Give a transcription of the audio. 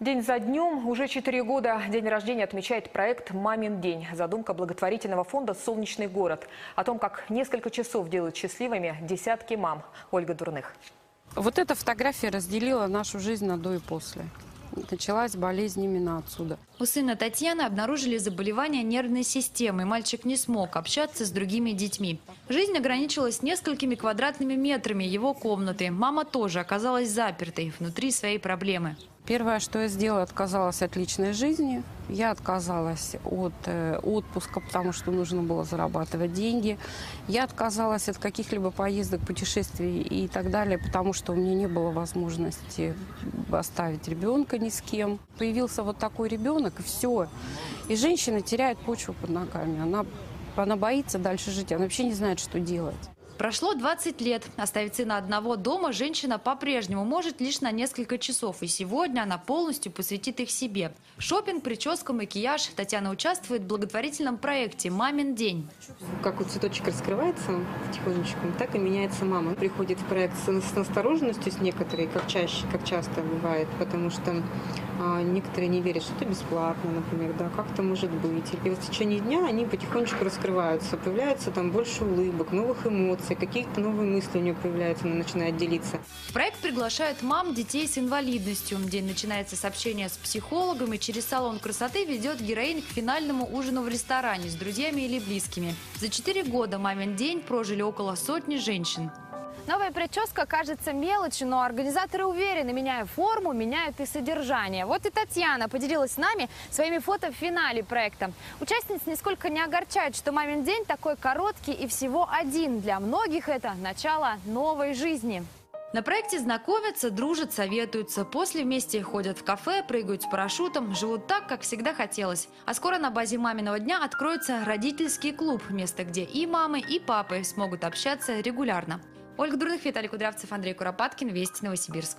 День за днем, уже четыре года день рождения отмечает проект «Мамин день». Задумка благотворительного фонда «Солнечный город». О том, как несколько часов делают счастливыми десятки мам. Ольга Дурных. Вот эта фотография разделила нашу жизнь на до и после. Началась болезнь именно отсюда. У сына Татьяны обнаружили заболевание нервной системы. Мальчик не смог общаться с другими детьми. Жизнь ограничилась несколькими квадратными метрами его комнаты. Мама тоже оказалась запертой внутри своей проблемы. Первое, что я сделала, отказалась от личной жизни. Я отказалась от э, отпуска, потому что нужно было зарабатывать деньги. Я отказалась от каких-либо поездок, путешествий и так далее, потому что у меня не было возможности оставить ребенка ни с кем. Появился вот такой ребенок, и все. И женщина теряет почву под ногами. Она, она боится дальше жить, она вообще не знает, что делать. Прошло 20 лет. Оставить сына одного дома женщина по-прежнему может лишь на несколько часов. И сегодня она полностью посвятит их себе. Шопинг, прическа, макияж. Татьяна участвует в благотворительном проекте «Мамин день». Как вот цветочек раскрывается потихонечку, так и меняется мама. Приходит в проект с, настороженностью, с некоторой, как чаще, как часто бывает, потому что а, некоторые не верят, что это бесплатно, например, да, как это может быть. И вот в течение дня они потихонечку раскрываются, появляется там больше улыбок, новых эмоций, какие-то новые мысли у нее появляются, она начинает делиться. В проект приглашают мам детей с инвалидностью. День начинается с общения с психологом и через салон красоты ведет героинь к финальному ужину в ресторане с друзьями или близкими. За четыре года «Мамин день» прожили около сотни женщин. Новая прическа кажется мелочью, но организаторы уверены, меняя форму, меняют и содержание. Вот и Татьяна поделилась с нами своими фото в финале проекта. Участниц нисколько не огорчает, что мамин день такой короткий и всего один. Для многих это начало новой жизни. На проекте знакомятся, дружат, советуются. После вместе ходят в кафе, прыгают с парашютом, живут так, как всегда хотелось. А скоро на базе маминого дня откроется родительский клуб, место, где и мамы, и папы смогут общаться регулярно. Ольга Дурных, Виталий Кудрявцев, Андрей Куропаткин. Вести Новосибирск.